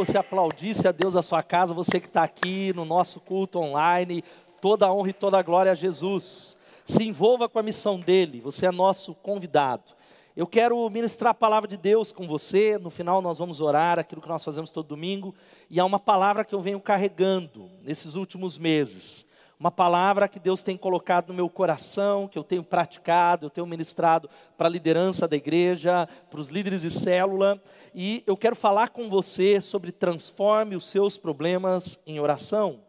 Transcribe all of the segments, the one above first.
você aplaudisse a Deus a sua casa, você que está aqui no nosso culto online. Toda a honra e toda a glória a Jesus. Se envolva com a missão dele, você é nosso convidado. Eu quero ministrar a palavra de Deus com você. No final, nós vamos orar, aquilo que nós fazemos todo domingo. E há uma palavra que eu venho carregando nesses últimos meses uma palavra que Deus tem colocado no meu coração, que eu tenho praticado, eu tenho ministrado para a liderança da igreja, para os líderes de célula, e eu quero falar com você sobre transforme os seus problemas em oração.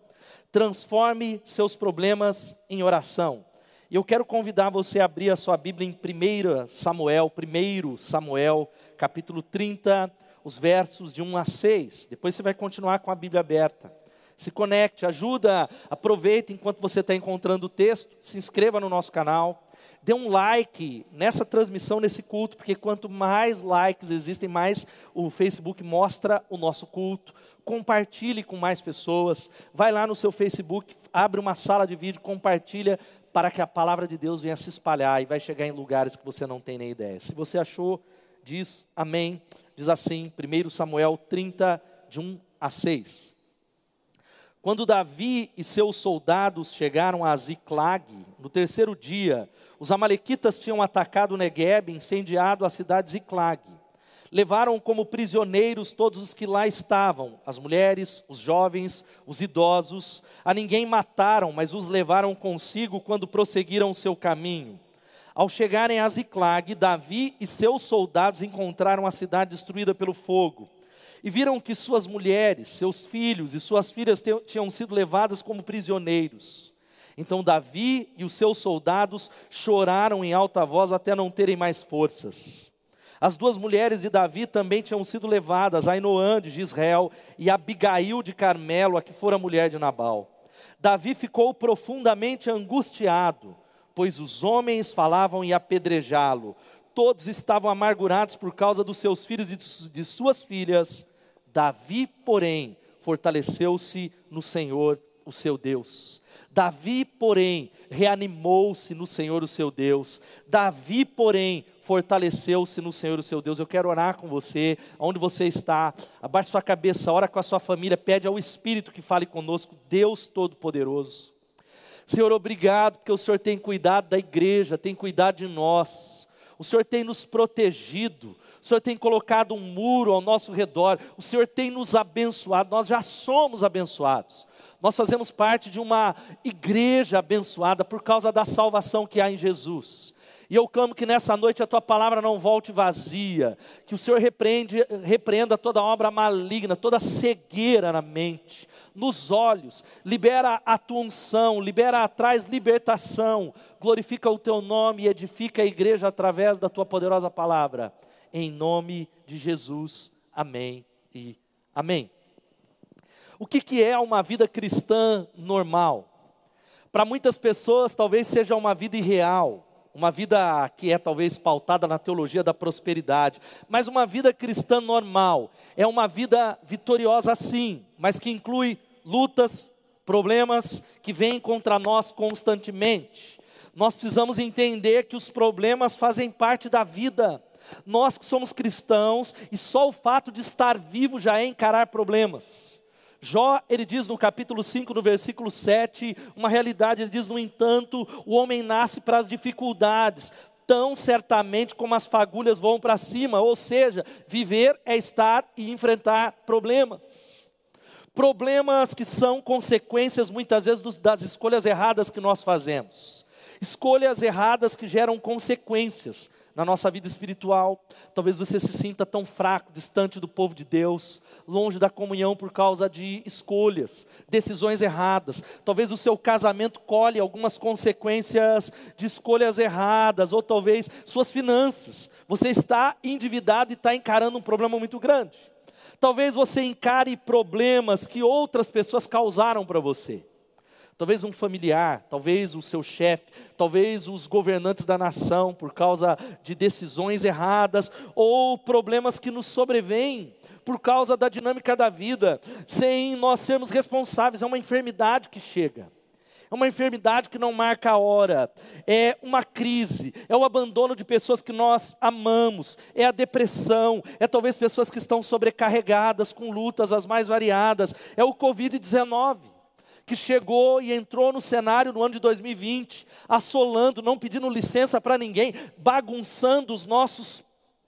Transforme seus problemas em oração. E eu quero convidar você a abrir a sua Bíblia em 1 Samuel, 1 Samuel, capítulo 30, os versos de 1 a 6. Depois você vai continuar com a Bíblia aberta se conecte, ajuda, aproveite enquanto você está encontrando o texto, se inscreva no nosso canal, dê um like nessa transmissão, nesse culto, porque quanto mais likes existem, mais o Facebook mostra o nosso culto. Compartilhe com mais pessoas, vai lá no seu Facebook, abre uma sala de vídeo, compartilha para que a palavra de Deus venha se espalhar e vai chegar em lugares que você não tem nem ideia. Se você achou, diz amém. Diz assim, 1 Samuel 30, de 1 a 6. Quando Davi e seus soldados chegaram a Ziclag, no terceiro dia, os amalequitas tinham atacado Negueb, incendiado a cidade de Ziclag. Levaram como prisioneiros todos os que lá estavam, as mulheres, os jovens, os idosos. A ninguém mataram, mas os levaram consigo quando prosseguiram seu caminho. Ao chegarem a Ziclag, Davi e seus soldados encontraram a cidade destruída pelo fogo e viram que suas mulheres, seus filhos e suas filhas tinham sido levadas como prisioneiros. Então Davi e os seus soldados choraram em alta voz até não terem mais forças. As duas mulheres de Davi também tinham sido levadas, Ainoã de Israel e Abigail de Carmelo, a que fora mulher de Nabal. Davi ficou profundamente angustiado, pois os homens falavam em apedrejá-lo. Todos estavam amargurados por causa dos seus filhos e de suas filhas, Davi, porém, fortaleceu-se no Senhor, o seu Deus. Davi, porém, reanimou-se no Senhor, o seu Deus. Davi, porém, fortaleceu-se no Senhor, o seu Deus. Eu quero orar com você, onde você está. Abaixe sua cabeça, ora com a sua família, pede ao Espírito que fale conosco, Deus Todo-Poderoso. Senhor, obrigado, porque o Senhor tem cuidado da igreja, tem cuidado de nós. O Senhor tem nos protegido o Senhor tem colocado um muro ao nosso redor, o Senhor tem nos abençoado, nós já somos abençoados. Nós fazemos parte de uma igreja abençoada por causa da salvação que há em Jesus. E eu clamo que nessa noite a tua palavra não volte vazia, que o Senhor repreende, repreenda toda obra maligna, toda cegueira na mente, nos olhos, libera a tua unção, libera atrás libertação, glorifica o teu nome e edifica a igreja através da tua poderosa palavra em nome de Jesus. Amém e amém. O que, que é uma vida cristã normal? Para muitas pessoas, talvez seja uma vida irreal, uma vida que é talvez pautada na teologia da prosperidade, mas uma vida cristã normal é uma vida vitoriosa sim, mas que inclui lutas, problemas que vêm contra nós constantemente. Nós precisamos entender que os problemas fazem parte da vida. Nós que somos cristãos e só o fato de estar vivo já é encarar problemas. Jó, ele diz no capítulo 5, no versículo 7, uma realidade, ele diz: No entanto, o homem nasce para as dificuldades, tão certamente como as fagulhas vão para cima, ou seja, viver é estar e enfrentar problemas. Problemas que são consequências muitas vezes das escolhas erradas que nós fazemos. Escolhas erradas que geram consequências na nossa vida espiritual. Talvez você se sinta tão fraco, distante do povo de Deus, longe da comunhão por causa de escolhas, decisões erradas. Talvez o seu casamento colhe algumas consequências de escolhas erradas, ou talvez suas finanças. Você está endividado e está encarando um problema muito grande. Talvez você encare problemas que outras pessoas causaram para você talvez um familiar, talvez o seu chefe, talvez os governantes da nação por causa de decisões erradas ou problemas que nos sobrevêm por causa da dinâmica da vida, sem nós sermos responsáveis, é uma enfermidade que chega. é uma enfermidade que não marca a hora, é uma crise, é o abandono de pessoas que nós amamos, é a depressão, é talvez pessoas que estão sobrecarregadas com lutas as mais variadas, é o Covid-19 que chegou e entrou no cenário no ano de 2020, assolando, não pedindo licença para ninguém, bagunçando os nossos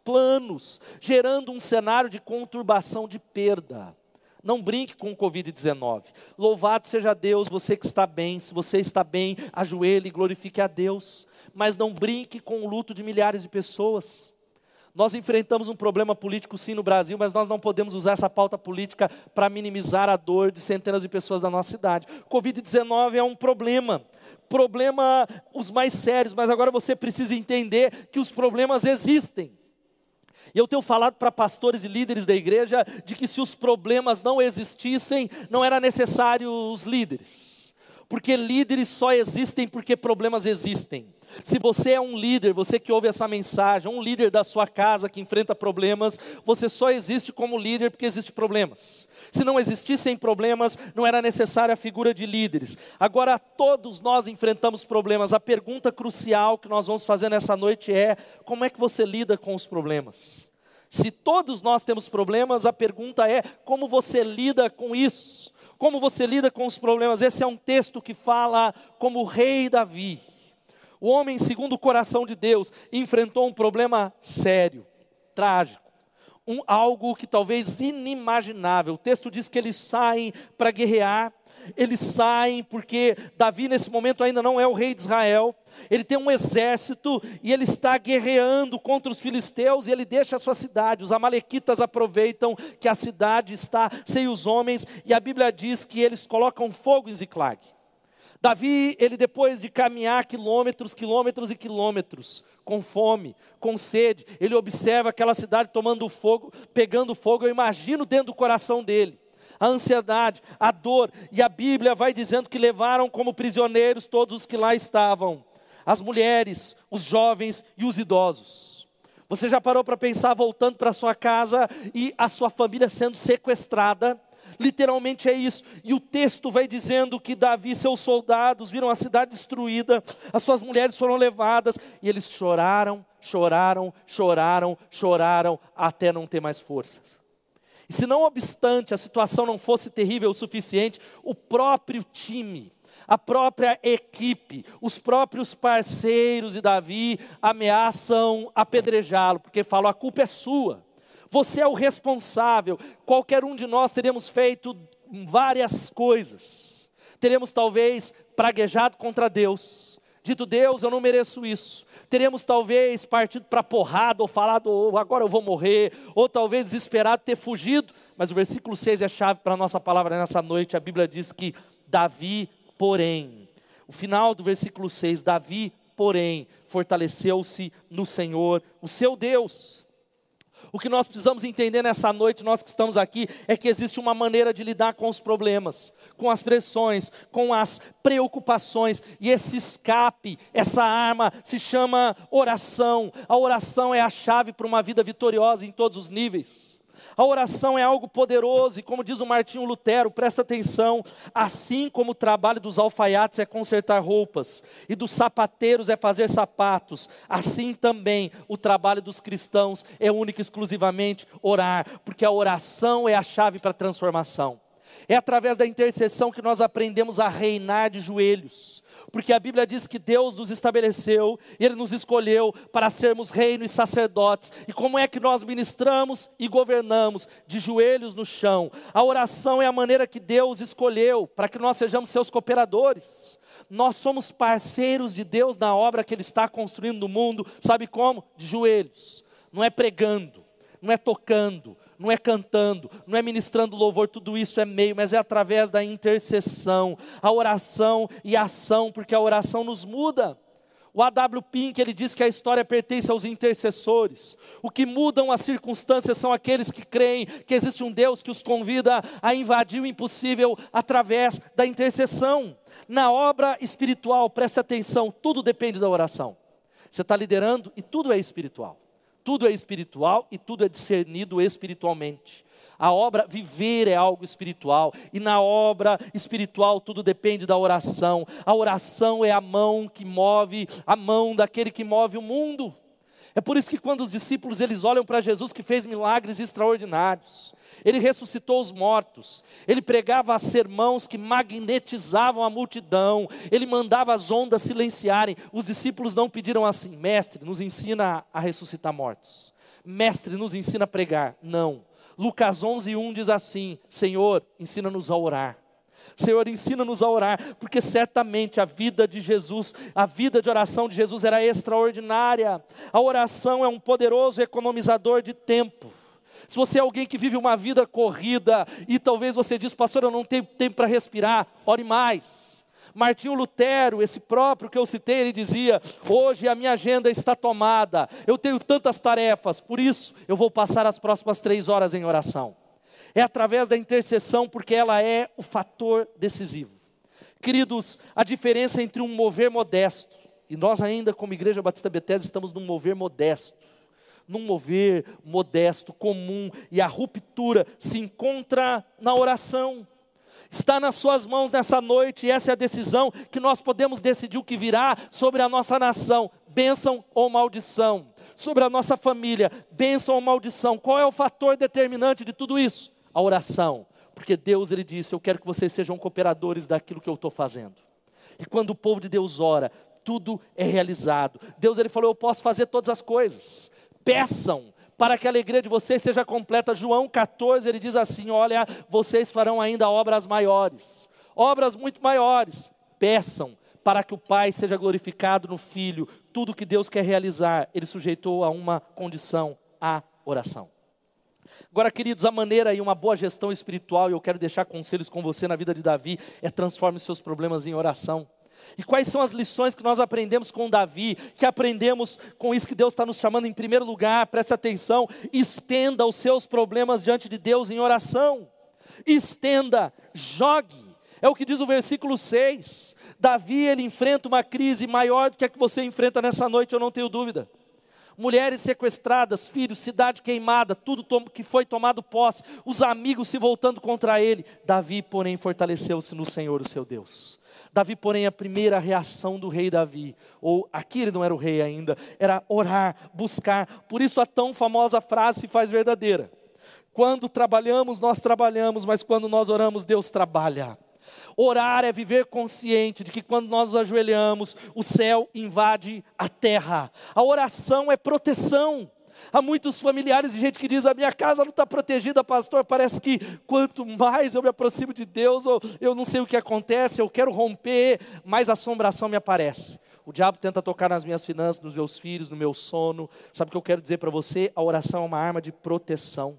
planos, gerando um cenário de conturbação, de perda. Não brinque com o Covid-19. Louvado seja Deus, você que está bem. Se você está bem, ajoelhe e glorifique a Deus. Mas não brinque com o luto de milhares de pessoas. Nós enfrentamos um problema político sim no Brasil, mas nós não podemos usar essa pauta política para minimizar a dor de centenas de pessoas da nossa cidade. Covid-19 é um problema, problema os mais sérios, mas agora você precisa entender que os problemas existem. E eu tenho falado para pastores e líderes da igreja de que se os problemas não existissem, não era necessário os líderes. Porque líderes só existem porque problemas existem. Se você é um líder, você que ouve essa mensagem, um líder da sua casa que enfrenta problemas, você só existe como líder porque existem problemas. Se não existissem problemas, não era necessária a figura de líderes. Agora todos nós enfrentamos problemas. A pergunta crucial que nós vamos fazer nessa noite é: como é que você lida com os problemas? Se todos nós temos problemas, a pergunta é: como você lida com isso? Como você lida com os problemas? Esse é um texto que fala como o rei Davi o homem, segundo o coração de Deus, enfrentou um problema sério, trágico, um, algo que talvez inimaginável. O texto diz que eles saem para guerrear, eles saem porque Davi, nesse momento, ainda não é o rei de Israel. Ele tem um exército e ele está guerreando contra os filisteus e ele deixa a sua cidade. Os amalequitas aproveitam que a cidade está sem os homens e a Bíblia diz que eles colocam fogo em Ziclag. Davi, ele depois de caminhar quilômetros, quilômetros e quilômetros, com fome, com sede, ele observa aquela cidade tomando fogo, pegando fogo, eu imagino dentro do coração dele. A ansiedade, a dor, e a Bíblia vai dizendo que levaram como prisioneiros todos os que lá estavam, as mulheres, os jovens e os idosos. Você já parou para pensar voltando para sua casa e a sua família sendo sequestrada? literalmente é isso. E o texto vai dizendo que Davi e seus soldados viram a cidade destruída, as suas mulheres foram levadas, e eles choraram, choraram, choraram, choraram, até não ter mais forças. Se não obstante a situação não fosse terrível o suficiente, o próprio time, a própria equipe, os próprios parceiros de Davi ameaçam apedrejá-lo, porque falam: a culpa é sua. Você é o responsável. Qualquer um de nós teríamos feito várias coisas. Teríamos talvez praguejado contra Deus. Dito, Deus, eu não mereço isso. Teríamos talvez partido para porrada, ou falado, oh, agora eu vou morrer, ou talvez desesperado ter fugido. Mas o versículo 6 é chave para a nossa palavra nessa noite. A Bíblia diz que Davi, porém, o final do versículo 6, Davi, porém, fortaleceu-se no Senhor, o seu Deus. O que nós precisamos entender nessa noite, nós que estamos aqui, é que existe uma maneira de lidar com os problemas, com as pressões, com as preocupações, e esse escape, essa arma se chama oração. A oração é a chave para uma vida vitoriosa em todos os níveis. A oração é algo poderoso, e como diz o Martinho Lutero, presta atenção: assim como o trabalho dos alfaiates é consertar roupas, e dos sapateiros é fazer sapatos, assim também o trabalho dos cristãos é único e exclusivamente orar, porque a oração é a chave para a transformação. É através da intercessão que nós aprendemos a reinar de joelhos porque a Bíblia diz que Deus nos estabeleceu Ele nos escolheu para sermos reino e sacerdotes. E como é que nós ministramos e governamos? De joelhos no chão. A oração é a maneira que Deus escolheu para que nós sejamos seus cooperadores. Nós somos parceiros de Deus na obra que Ele está construindo no mundo. Sabe como? De joelhos. Não é pregando, não é tocando, não é cantando, não é ministrando louvor, tudo isso é meio, mas é através da intercessão, a oração e a ação, porque a oração nos muda. O A.W. Pink, ele diz que a história pertence aos intercessores. O que mudam as circunstâncias são aqueles que creem que existe um Deus que os convida a invadir o impossível através da intercessão. Na obra espiritual, preste atenção, tudo depende da oração. Você está liderando e tudo é espiritual. Tudo é espiritual e tudo é discernido espiritualmente. A obra, viver é algo espiritual, e na obra espiritual tudo depende da oração. A oração é a mão que move, a mão daquele que move o mundo. É por isso que quando os discípulos eles olham para Jesus que fez milagres extraordinários, ele ressuscitou os mortos, ele pregava sermãos que magnetizavam a multidão, ele mandava as ondas silenciarem. Os discípulos não pediram assim: Mestre, nos ensina a ressuscitar mortos, Mestre, nos ensina a pregar. Não. Lucas 11, 1 diz assim: Senhor, ensina-nos a orar. Senhor, ensina-nos a orar, porque certamente a vida de Jesus, a vida de oração de Jesus era extraordinária. A oração é um poderoso economizador de tempo. Se você é alguém que vive uma vida corrida e talvez você diz, pastor, eu não tenho tempo para respirar, ore mais. Martinho Lutero, esse próprio que eu citei, ele dizia: Hoje a minha agenda está tomada, eu tenho tantas tarefas, por isso eu vou passar as próximas três horas em oração. É através da intercessão, porque ela é o fator decisivo. Queridos, a diferença entre um mover modesto, e nós ainda, como Igreja Batista Bethesda, estamos num mover modesto, num mover modesto, comum, e a ruptura se encontra na oração. Está nas suas mãos nessa noite, e essa é a decisão que nós podemos decidir o que virá sobre a nossa nação, bênção ou maldição, sobre a nossa família, bênção ou maldição. Qual é o fator determinante de tudo isso? A oração, porque Deus ele disse: Eu quero que vocês sejam cooperadores daquilo que eu estou fazendo. E quando o povo de Deus ora, tudo é realizado. Deus ele falou: Eu posso fazer todas as coisas. Peçam para que a alegria de vocês seja completa. João 14 ele diz assim: Olha, vocês farão ainda obras maiores, obras muito maiores. Peçam para que o Pai seja glorificado no Filho. Tudo que Deus quer realizar, Ele sujeitou a uma condição: a oração. Agora, queridos, a maneira e uma boa gestão espiritual, e eu quero deixar conselhos com você na vida de Davi, é transforme seus problemas em oração. E quais são as lições que nós aprendemos com Davi, que aprendemos com isso que Deus está nos chamando em primeiro lugar? Preste atenção, estenda os seus problemas diante de Deus em oração. Estenda, jogue. É o que diz o versículo 6. Davi, ele enfrenta uma crise maior do que a que você enfrenta nessa noite, eu não tenho dúvida mulheres sequestradas, filhos, cidade queimada, tudo que foi tomado posse, os amigos se voltando contra ele. Davi, porém, fortaleceu-se no Senhor, o seu Deus. Davi, porém, a primeira reação do rei Davi, ou aqui ele não era o rei ainda, era orar, buscar. Por isso a tão famosa frase se faz verdadeira. Quando trabalhamos, nós trabalhamos, mas quando nós oramos, Deus trabalha. Orar é viver consciente de que quando nós nos ajoelhamos, o céu invade a terra. A oração é proteção. Há muitos familiares de gente que diz: a minha casa não está protegida, pastor. Parece que quanto mais eu me aproximo de Deus, eu, eu não sei o que acontece, eu quero romper, mais assombração me aparece. O diabo tenta tocar nas minhas finanças, nos meus filhos, no meu sono. Sabe o que eu quero dizer para você? A oração é uma arma de proteção.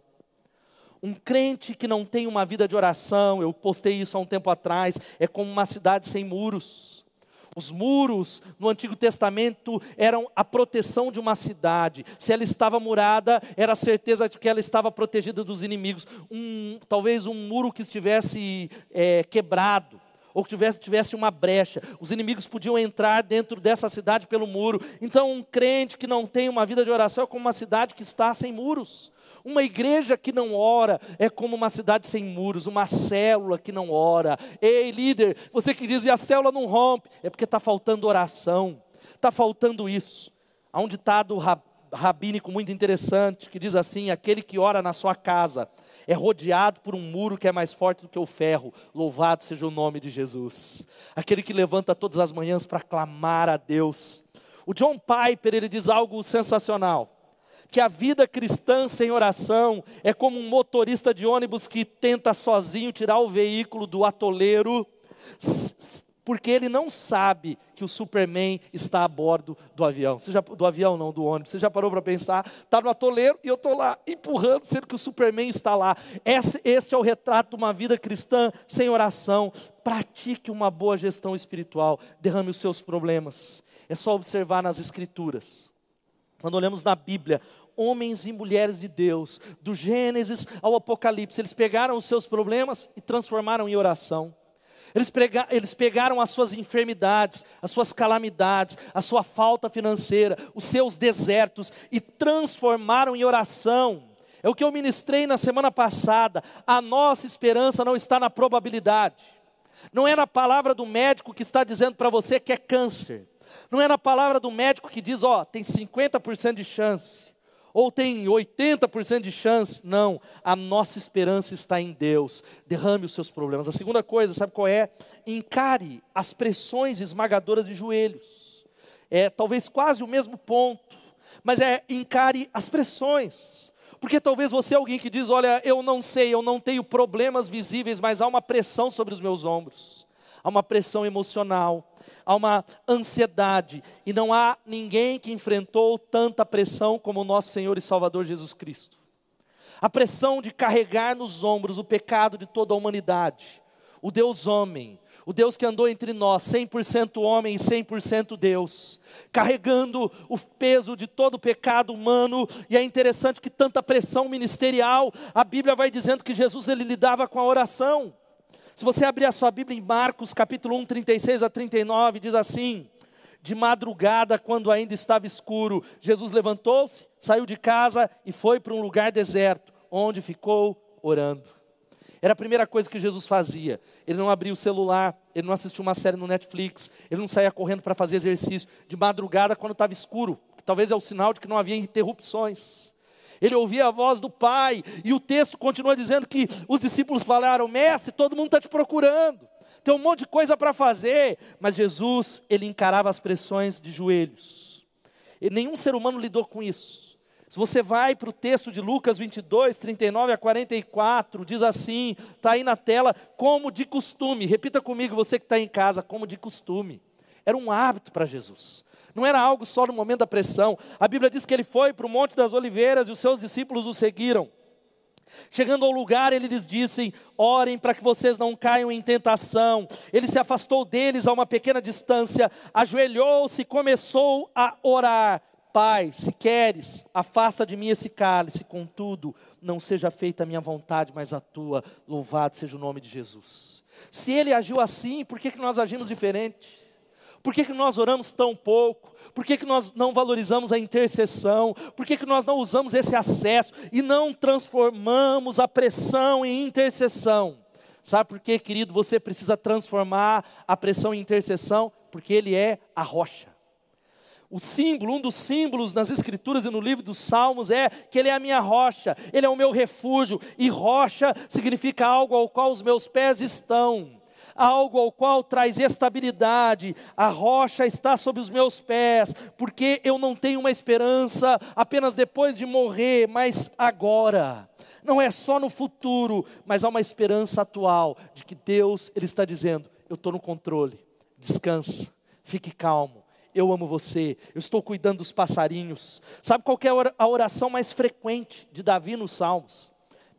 Um crente que não tem uma vida de oração, eu postei isso há um tempo atrás, é como uma cidade sem muros. Os muros no Antigo Testamento eram a proteção de uma cidade. Se ela estava murada, era a certeza de que ela estava protegida dos inimigos. Um, talvez um muro que estivesse é, quebrado, ou que tivesse, tivesse uma brecha. Os inimigos podiam entrar dentro dessa cidade pelo muro. Então, um crente que não tem uma vida de oração é como uma cidade que está sem muros. Uma igreja que não ora é como uma cidade sem muros, uma célula que não ora. Ei, líder, você que diz que a célula não rompe, é porque está faltando oração, está faltando isso. Há um ditado rabínico muito interessante que diz assim: aquele que ora na sua casa é rodeado por um muro que é mais forte do que o ferro. Louvado seja o nome de Jesus. Aquele que levanta todas as manhãs para clamar a Deus. O John Piper ele diz algo sensacional que a vida cristã sem oração é como um motorista de ônibus que tenta sozinho tirar o veículo do atoleiro, porque ele não sabe que o Superman está a bordo do avião. Já, do avião, não, do ônibus. Você já parou para pensar? Está no atoleiro e eu estou lá empurrando, sendo que o Superman está lá. Esse, este é o retrato de uma vida cristã sem oração. Pratique uma boa gestão espiritual. Derrame os seus problemas. É só observar nas Escrituras. Quando olhamos na Bíblia, homens e mulheres de Deus, do Gênesis ao Apocalipse, eles pegaram os seus problemas e transformaram em oração. Eles, prega, eles pegaram as suas enfermidades, as suas calamidades, a sua falta financeira, os seus desertos e transformaram em oração. É o que eu ministrei na semana passada. A nossa esperança não está na probabilidade. Não é na palavra do médico que está dizendo para você que é câncer. Não é na palavra do médico que diz, ó, tem 50% de chance ou tem 80% de chance. Não, a nossa esperança está em Deus. Derrame os seus problemas. A segunda coisa, sabe qual é? Encare as pressões esmagadoras de joelhos. É talvez quase o mesmo ponto, mas é encare as pressões. Porque talvez você é alguém que diz: Olha, eu não sei, eu não tenho problemas visíveis, mas há uma pressão sobre os meus ombros, há uma pressão emocional, há uma ansiedade, e não há ninguém que enfrentou tanta pressão como o nosso Senhor e Salvador Jesus Cristo. A pressão de carregar nos ombros o pecado de toda a humanidade, o Deus homem, o Deus que andou entre nós, 100% homem e 100% Deus, carregando o peso de todo o pecado humano, e é interessante que tanta pressão ministerial, a Bíblia vai dizendo que Jesus ele lidava com a oração. Se você abrir a sua Bíblia em Marcos, capítulo 1, 36 a 39, diz assim: De madrugada, quando ainda estava escuro, Jesus levantou-se, saiu de casa e foi para um lugar deserto, onde ficou orando. Era a primeira coisa que Jesus fazia. Ele não abria o celular, ele não assistia uma série no Netflix, ele não saía correndo para fazer exercício de madrugada quando estava escuro, talvez é o sinal de que não havia interrupções ele ouvia a voz do Pai, e o texto continua dizendo que os discípulos falaram: Mestre, todo mundo está te procurando, tem um monte de coisa para fazer, mas Jesus, ele encarava as pressões de joelhos, e nenhum ser humano lidou com isso. Se você vai para o texto de Lucas 22, 39 a 44, diz assim, está aí na tela, como de costume, repita comigo, você que está em casa, como de costume, era um hábito para Jesus. Não era algo só no momento da pressão. A Bíblia diz que ele foi para o Monte das Oliveiras e os seus discípulos o seguiram. Chegando ao lugar, ele lhes disse: Orem para que vocês não caiam em tentação. Ele se afastou deles a uma pequena distância, ajoelhou-se e começou a orar. Pai, se queres, afasta de mim esse cálice, contudo, não seja feita a minha vontade, mas a tua. Louvado seja o nome de Jesus. Se ele agiu assim, por que, que nós agimos diferente? Por que, que nós oramos tão pouco? Por que, que nós não valorizamos a intercessão? Por que, que nós não usamos esse acesso e não transformamos a pressão em intercessão? Sabe por que, querido, você precisa transformar a pressão em intercessão? Porque ele é a rocha. O símbolo, um dos símbolos nas Escrituras e no livro dos Salmos é que Ele é a minha rocha, Ele é o meu refúgio, e rocha significa algo ao qual os meus pés estão algo ao qual traz estabilidade. A rocha está sob os meus pés, porque eu não tenho uma esperança apenas depois de morrer, mas agora. Não é só no futuro, mas há uma esperança atual de que Deus ele está dizendo: eu estou no controle. Descansa, fique calmo eu amo você, eu estou cuidando dos passarinhos. Sabe qual é a oração mais frequente de Davi nos Salmos?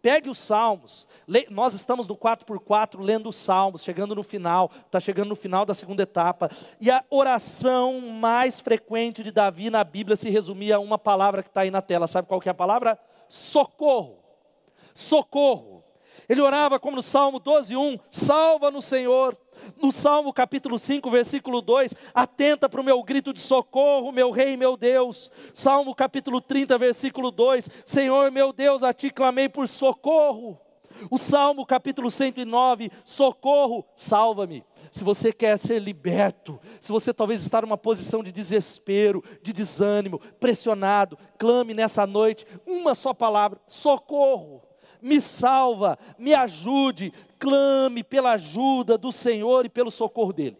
Pegue os salmos. nós estamos no 4x4 lendo os salmos, chegando no final, está chegando no final da segunda etapa. E a oração mais frequente de Davi na Bíblia se resumia a uma palavra que está aí na tela. Sabe qual que é a palavra? Socorro. Socorro. Ele orava como no Salmo 12:1, salva no Senhor. No Salmo capítulo 5, versículo 2, atenta para o meu grito de socorro, meu rei, meu Deus. Salmo capítulo 30, versículo 2, Senhor meu Deus, a ti clamei por socorro. O Salmo capítulo 109, socorro, salva-me. Se você quer ser liberto, se você talvez está numa posição de desespero, de desânimo, pressionado, clame nessa noite uma só palavra: socorro me salva, me ajude, clame pela ajuda do Senhor e pelo socorro dEle.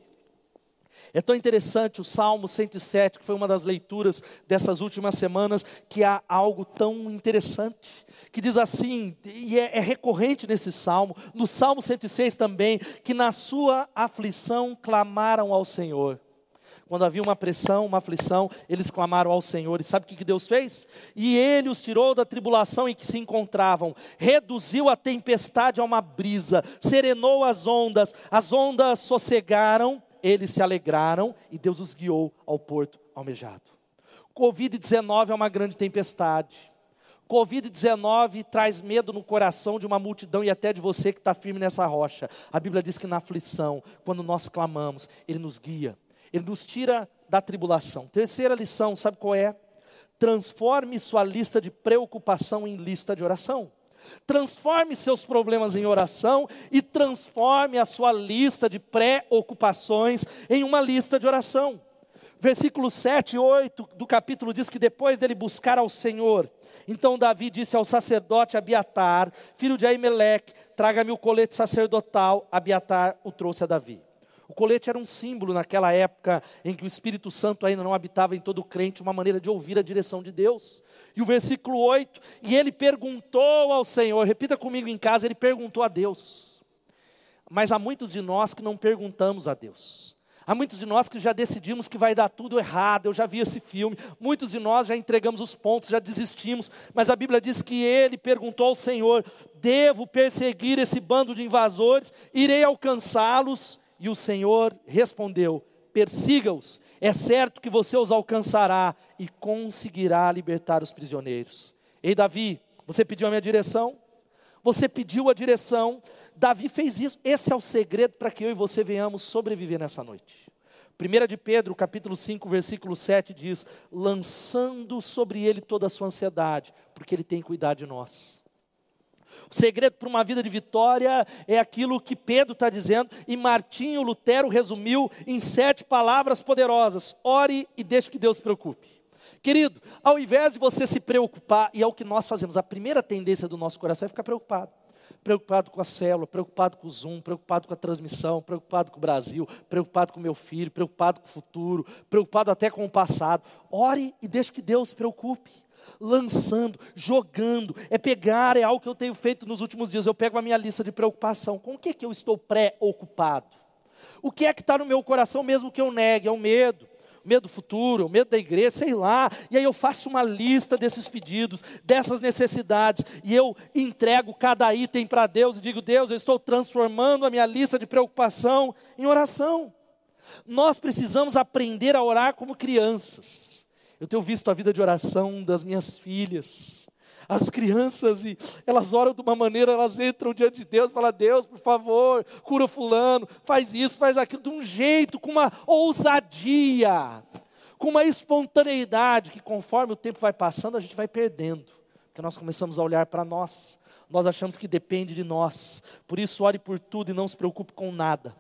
É tão interessante o Salmo 107, que foi uma das leituras dessas últimas semanas, que há algo tão interessante, que diz assim, e é, é recorrente nesse salmo, no Salmo 106 também, que na sua aflição clamaram ao Senhor. Quando havia uma pressão, uma aflição, eles clamaram ao Senhor. E sabe o que Deus fez? E Ele os tirou da tribulação em que se encontravam, reduziu a tempestade a uma brisa, serenou as ondas, as ondas sossegaram, eles se alegraram e Deus os guiou ao porto almejado. Covid-19 é uma grande tempestade. Covid-19 traz medo no coração de uma multidão e até de você que está firme nessa rocha. A Bíblia diz que na aflição, quando nós clamamos, Ele nos guia, ele nos tira da tribulação. Terceira lição, sabe qual é? Transforme sua lista de preocupação em lista de oração. Transforme seus problemas em oração e transforme a sua lista de preocupações em uma lista de oração. Versículo 7 e 8 do capítulo diz que depois dele buscar ao Senhor, então Davi disse ao sacerdote Abiatar, filho de Aimeleque, traga-me o colete sacerdotal. Abiatar o trouxe a Davi. Colete era um símbolo naquela época em que o Espírito Santo ainda não habitava em todo crente, uma maneira de ouvir a direção de Deus. E o versículo 8, e ele perguntou ao Senhor, repita comigo em casa, ele perguntou a Deus. Mas há muitos de nós que não perguntamos a Deus. Há muitos de nós que já decidimos que vai dar tudo errado. Eu já vi esse filme. Muitos de nós já entregamos os pontos, já desistimos. Mas a Bíblia diz que ele perguntou ao Senhor: Devo perseguir esse bando de invasores? Irei alcançá-los? E o Senhor respondeu: Persiga-os. É certo que você os alcançará e conseguirá libertar os prisioneiros. Ei, Davi, você pediu a minha direção? Você pediu a direção, Davi fez isso. Esse é o segredo para que eu e você venhamos sobreviver nessa noite. 1 de Pedro, capítulo 5, versículo 7 diz: lançando sobre ele toda a sua ansiedade, porque ele tem cuidado de nós. O segredo para uma vida de vitória é aquilo que Pedro está dizendo, e Martinho Lutero resumiu em sete palavras poderosas: ore e deixe que Deus se preocupe. Querido, ao invés de você se preocupar, e é o que nós fazemos, a primeira tendência do nosso coração é ficar preocupado preocupado com a célula, preocupado com o Zoom, preocupado com a transmissão, preocupado com o Brasil, preocupado com meu filho, preocupado com o futuro, preocupado até com o passado. Ore e deixe que Deus se preocupe. Lançando, jogando, é pegar, é algo que eu tenho feito nos últimos dias. Eu pego a minha lista de preocupação. Com o que, é que eu estou pré-ocupado? O que é que está no meu coração, mesmo que eu negue? É o medo, medo do futuro, medo da igreja, sei lá. E aí eu faço uma lista desses pedidos, dessas necessidades, e eu entrego cada item para Deus e digo: Deus, eu estou transformando a minha lista de preocupação em oração. Nós precisamos aprender a orar como crianças. Eu tenho visto a vida de oração das minhas filhas as crianças, e elas oram de uma maneira, elas entram diante de Deus, falam, Deus, por favor, cura fulano, faz isso, faz aquilo, de um jeito, com uma ousadia, com uma espontaneidade, que conforme o tempo vai passando, a gente vai perdendo, porque nós começamos a olhar para nós, nós achamos que depende de nós, por isso ore por tudo e não se preocupe com nada.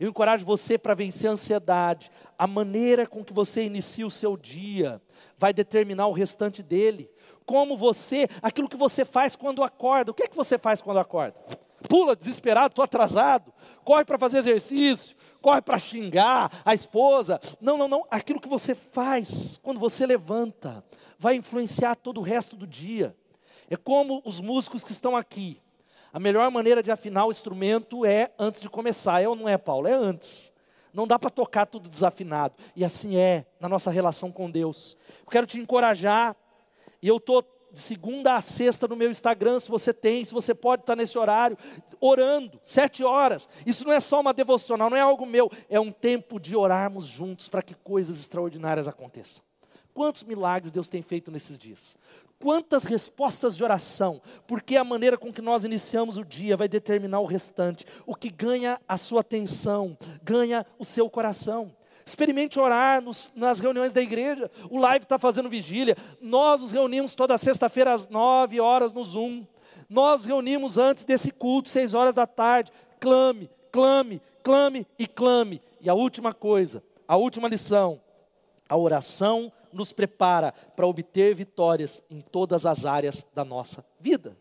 Eu encorajo você para vencer a ansiedade. A maneira com que você inicia o seu dia vai determinar o restante dele como você, aquilo que você faz quando acorda. O que é que você faz quando acorda? Pula desesperado, estou atrasado, corre para fazer exercício, corre para xingar a esposa. Não, não, não. Aquilo que você faz quando você levanta vai influenciar todo o resto do dia. É como os músicos que estão aqui. A melhor maneira de afinar o instrumento é antes de começar. É ou não é, Paulo? É antes. Não dá para tocar tudo desafinado. E assim é na nossa relação com Deus. Eu quero te encorajar e eu estou de segunda a sexta no meu Instagram, se você tem, se você pode estar nesse horário, orando, sete horas. Isso não é só uma devocional, não é algo meu, é um tempo de orarmos juntos para que coisas extraordinárias aconteçam. Quantos milagres Deus tem feito nesses dias? Quantas respostas de oração, porque a maneira com que nós iniciamos o dia vai determinar o restante. O que ganha a sua atenção, ganha o seu coração. Experimente orar nos, nas reuniões da igreja. O live está fazendo vigília. Nós nos reunimos toda sexta-feira às nove horas no Zoom. Nós reunimos antes desse culto, seis horas da tarde. Clame, clame, clame e clame. E a última coisa, a última lição: a oração nos prepara para obter vitórias em todas as áreas da nossa vida.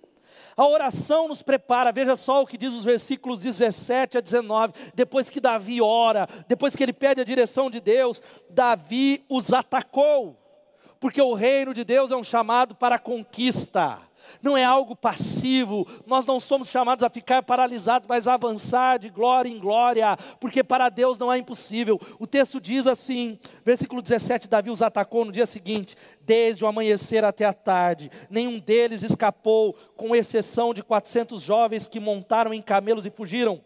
A oração nos prepara, veja só o que diz os versículos 17 a 19. Depois que Davi ora, depois que ele pede a direção de Deus, Davi os atacou, porque o reino de Deus é um chamado para conquista não é algo passivo, nós não somos chamados a ficar paralisados, mas a avançar de glória em glória, porque para Deus não é impossível. O texto diz assim, versículo 17: Davi os atacou no dia seguinte, desde o amanhecer até a tarde, nenhum deles escapou, com exceção de 400 jovens que montaram em camelos e fugiram.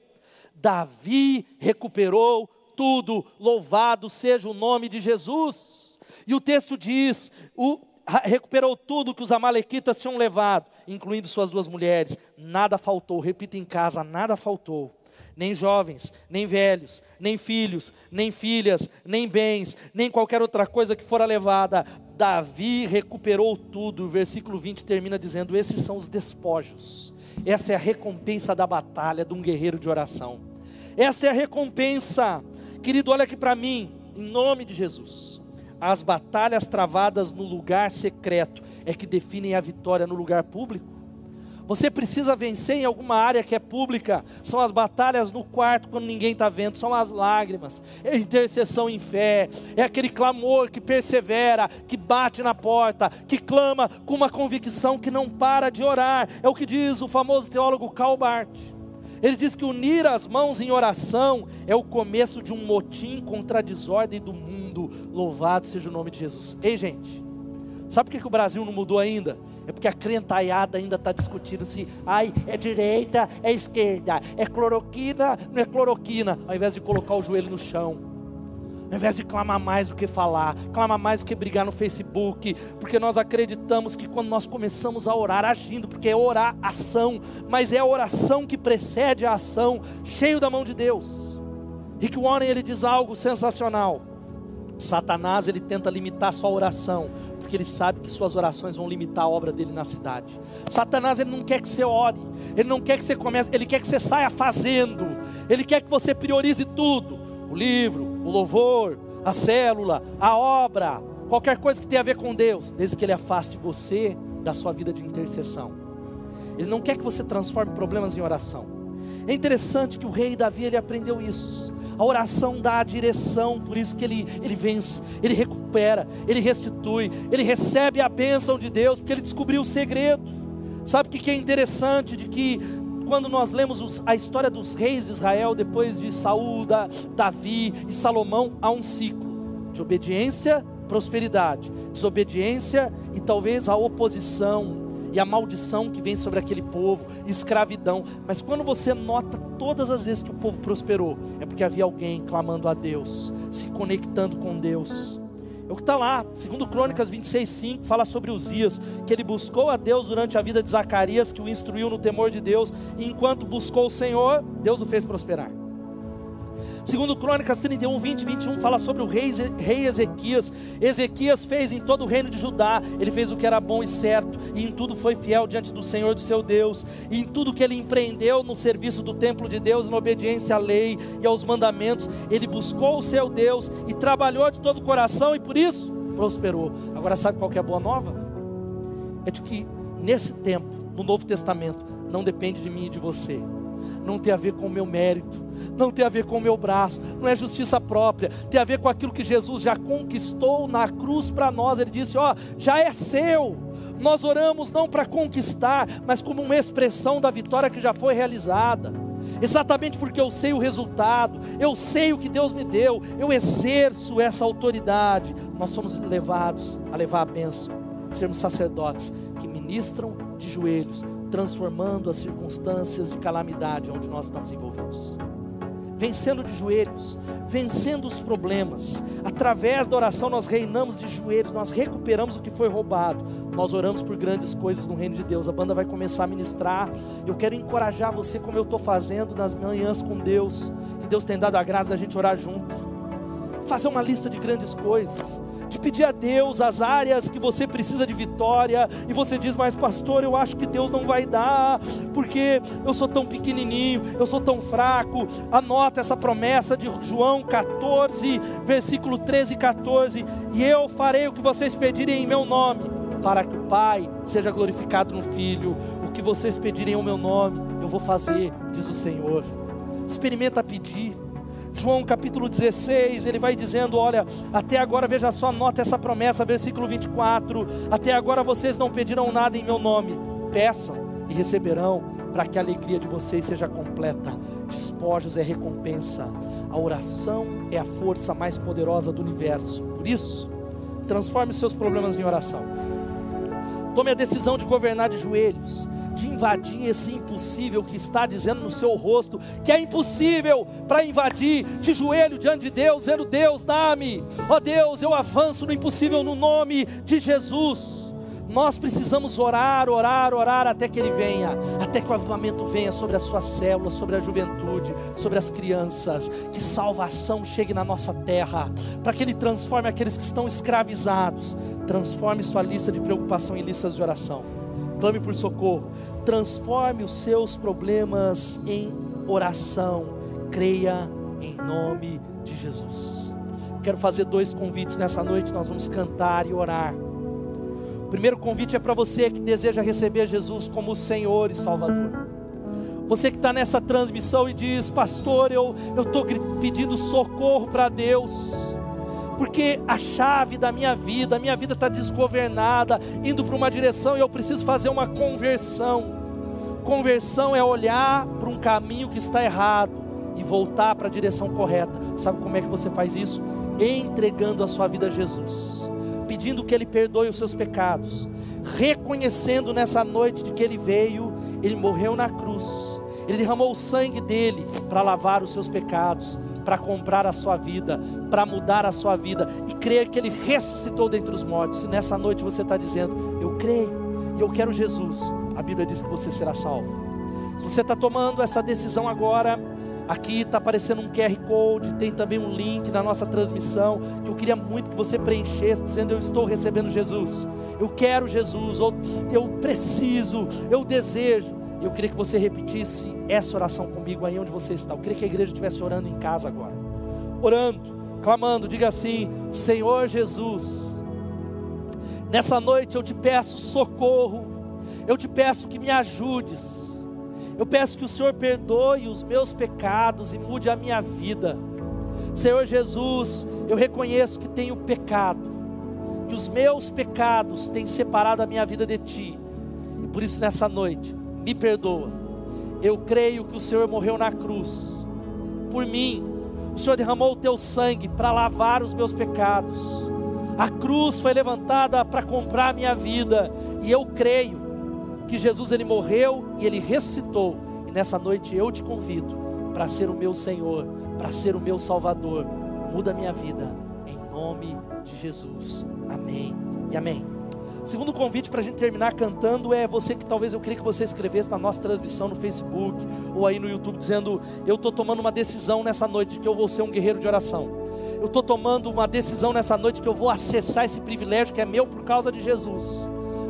Davi recuperou tudo, louvado seja o nome de Jesus. E o texto diz: o, recuperou tudo que os amalequitas tinham levado, incluindo suas duas mulheres. Nada faltou, repita em casa, nada faltou. nem jovens, nem velhos, nem filhos, nem filhas, nem bens, nem qualquer outra coisa que fora levada. Davi recuperou tudo. O versículo 20 termina dizendo: Esses são os despojos. Essa é a recompensa da batalha de um guerreiro de oração. Essa é a recompensa. Querido, olha aqui para mim, em nome de Jesus. As batalhas travadas no lugar secreto é que definem a vitória no lugar público. Você precisa vencer em alguma área que é pública. São as batalhas no quarto quando ninguém está vendo, são as lágrimas, é intercessão em fé, é aquele clamor que persevera, que bate na porta, que clama com uma convicção que não para de orar. É o que diz o famoso teólogo Karl Barth. Ele diz que unir as mãos em oração é o começo de um motim contra a desordem do mundo. Louvado seja o nome de Jesus. Ei, gente, sabe por que, que o Brasil não mudou ainda? É porque a crentaiada ainda está discutindo se, ai, é direita, é esquerda, é cloroquina, não é cloroquina, ao invés de colocar o joelho no chão. Ao invés de clamar mais do que falar, clamar mais do que brigar no Facebook, porque nós acreditamos que quando nós começamos a orar, agindo, porque é orar ação, mas é a oração que precede a ação, cheio da mão de Deus. Rick Warren ele diz algo sensacional. Satanás ele tenta limitar sua oração, porque ele sabe que suas orações vão limitar a obra dele na cidade. Satanás ele não quer que você ore, ele não quer que você comece, ele quer que você saia fazendo, ele quer que você priorize tudo, o livro, o louvor, a célula, a obra, qualquer coisa que tenha a ver com Deus, desde que ele afaste você da sua vida de intercessão. Ele não quer que você transforme problemas em oração. É interessante que o rei Davi ele aprendeu isso. A oração dá a direção, por isso que ele, ele vence, ele recupera, ele restitui, ele recebe a bênção de Deus, porque ele descobriu o segredo. Sabe o que é interessante? De que quando nós lemos os, a história dos reis de Israel, depois de Saul, da, Davi e Salomão, há um ciclo de obediência, prosperidade, desobediência e talvez a oposição e a maldição que vem sobre aquele povo, escravidão. Mas quando você nota todas as vezes que o povo prosperou, é porque havia alguém clamando a Deus, se conectando com Deus. É o que está lá, segundo Crônicas 26,5, fala sobre Uzias, que ele buscou a Deus durante a vida de Zacarias, que o instruiu no temor de Deus, e enquanto buscou o Senhor, Deus o fez prosperar. Segundo Crônicas 31, 20 e 21 fala sobre o rei, rei Ezequias. Ezequias fez em todo o reino de Judá, ele fez o que era bom e certo, e em tudo foi fiel diante do Senhor do seu Deus, e em tudo que ele empreendeu no serviço do templo de Deus, na obediência à lei e aos mandamentos, ele buscou o seu Deus e trabalhou de todo o coração, e por isso prosperou. Agora sabe qual é a boa nova? É de que nesse tempo, no Novo Testamento, não depende de mim e de você não tem a ver com o meu mérito, não tem a ver com o meu braço, não é justiça própria, tem a ver com aquilo que Jesus já conquistou na cruz para nós. Ele disse: Ó, já é seu. Nós oramos não para conquistar, mas como uma expressão da vitória que já foi realizada. Exatamente porque eu sei o resultado, eu sei o que Deus me deu, eu exerço essa autoridade. Nós somos levados a levar a bênção, sermos sacerdotes que ministram de joelhos, transformando as circunstâncias de calamidade onde nós estamos envolvidos. Vencendo de joelhos, vencendo os problemas. Através da oração nós reinamos de joelhos, nós recuperamos o que foi roubado. Nós oramos por grandes coisas no reino de Deus. A banda vai começar a ministrar. Eu quero encorajar você como eu estou fazendo nas manhãs com Deus. Que Deus tem dado a graça da gente orar junto. Fazer uma lista de grandes coisas de pedir a Deus as áreas que você precisa de vitória, e você diz, mas pastor, eu acho que Deus não vai dar, porque eu sou tão pequenininho, eu sou tão fraco. Anota essa promessa de João 14, versículo 13 e 14: E eu farei o que vocês pedirem em meu nome, para que o Pai seja glorificado no Filho. O que vocês pedirem em meu nome, eu vou fazer, diz o Senhor. Experimenta pedir. João capítulo 16, ele vai dizendo: Olha, até agora, veja só, nota essa promessa, versículo 24: Até agora vocês não pediram nada em meu nome, peçam e receberão, para que a alegria de vocês seja completa. Despojos é recompensa, a oração é a força mais poderosa do universo. Por isso, transforme seus problemas em oração. Tome a decisão de governar de joelhos de invadir esse impossível que está dizendo no seu rosto que é impossível para invadir de joelho diante de Deus, dizendo: Deus, dá-me, ó Deus, eu avanço no impossível no nome de Jesus. Nós precisamos orar, orar, orar até que Ele venha, até que o avivamento venha sobre as suas células, sobre a juventude, sobre as crianças, que salvação chegue na nossa terra, para que Ele transforme aqueles que estão escravizados, transforme sua lista de preocupação em listas de oração. Clame por socorro, transforme os seus problemas em oração, creia em nome de Jesus. Quero fazer dois convites nessa noite, nós vamos cantar e orar. O primeiro convite é para você que deseja receber Jesus como Senhor e Salvador. Você que está nessa transmissão e diz, pastor, eu estou pedindo socorro para Deus, porque a chave da minha vida, a minha vida está desgovernada, indo para uma direção e eu preciso fazer uma conversão. Conversão é olhar para um caminho que está errado e voltar para a direção correta. Sabe como é que você faz isso? Entregando a sua vida a Jesus, pedindo que Ele perdoe os seus pecados, reconhecendo nessa noite de que Ele veio, Ele morreu na cruz, Ele derramou o sangue dele para lavar os seus pecados, para comprar a sua vida, para mudar a sua vida e crer que Ele ressuscitou dentre os mortos. Se nessa noite você está dizendo, eu creio e eu quero Jesus, a Bíblia diz que você será salvo. Se você está tomando essa decisão agora, aqui está aparecendo um QR Code, tem também um link na nossa transmissão, que eu queria muito que você preenchesse, dizendo: Eu estou recebendo Jesus, eu quero Jesus, ou eu preciso, eu desejo. Eu queria que você repetisse essa oração comigo aí onde você está. Eu queria que a igreja estivesse orando em casa agora, orando, clamando, diga assim: Senhor Jesus, nessa noite eu te peço socorro eu te peço que me ajudes. Eu peço que o Senhor perdoe os meus pecados e mude a minha vida. Senhor Jesus, eu reconheço que tenho pecado, que os meus pecados têm separado a minha vida de Ti. E por isso nessa noite, me perdoa. Eu creio que o Senhor morreu na cruz por mim. O Senhor derramou o teu sangue para lavar os meus pecados. A cruz foi levantada para comprar a minha vida, e eu creio que Jesus ele morreu e ele ressuscitou. E nessa noite eu te convido para ser o meu Senhor, para ser o meu Salvador. Muda a minha vida em nome de Jesus. Amém e amém. Segundo convite para a gente terminar cantando é você que talvez eu queria que você escrevesse na nossa transmissão no Facebook ou aí no YouTube dizendo: Eu estou tomando uma decisão nessa noite de que eu vou ser um guerreiro de oração. Eu estou tomando uma decisão nessa noite que eu vou acessar esse privilégio que é meu por causa de Jesus.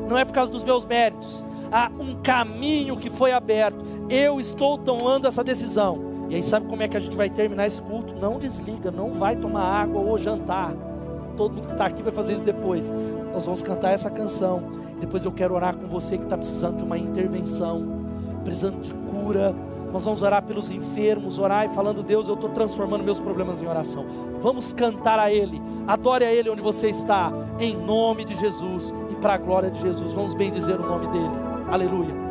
Não é por causa dos meus méritos, há um caminho que foi aberto. Eu estou tomando essa decisão. E aí, sabe como é que a gente vai terminar esse culto? Não desliga, não vai tomar água ou jantar. Todo mundo que está aqui vai fazer isso depois. Nós vamos cantar essa canção. Depois eu quero orar com você que está precisando de uma intervenção, precisando de cura. Nós vamos orar pelos enfermos, orar e falando, Deus, eu estou transformando meus problemas em oração. Vamos cantar a Ele, adore a Ele onde você está, em nome de Jesus e para a glória de Jesus. Vamos bem dizer o nome dEle. Aleluia.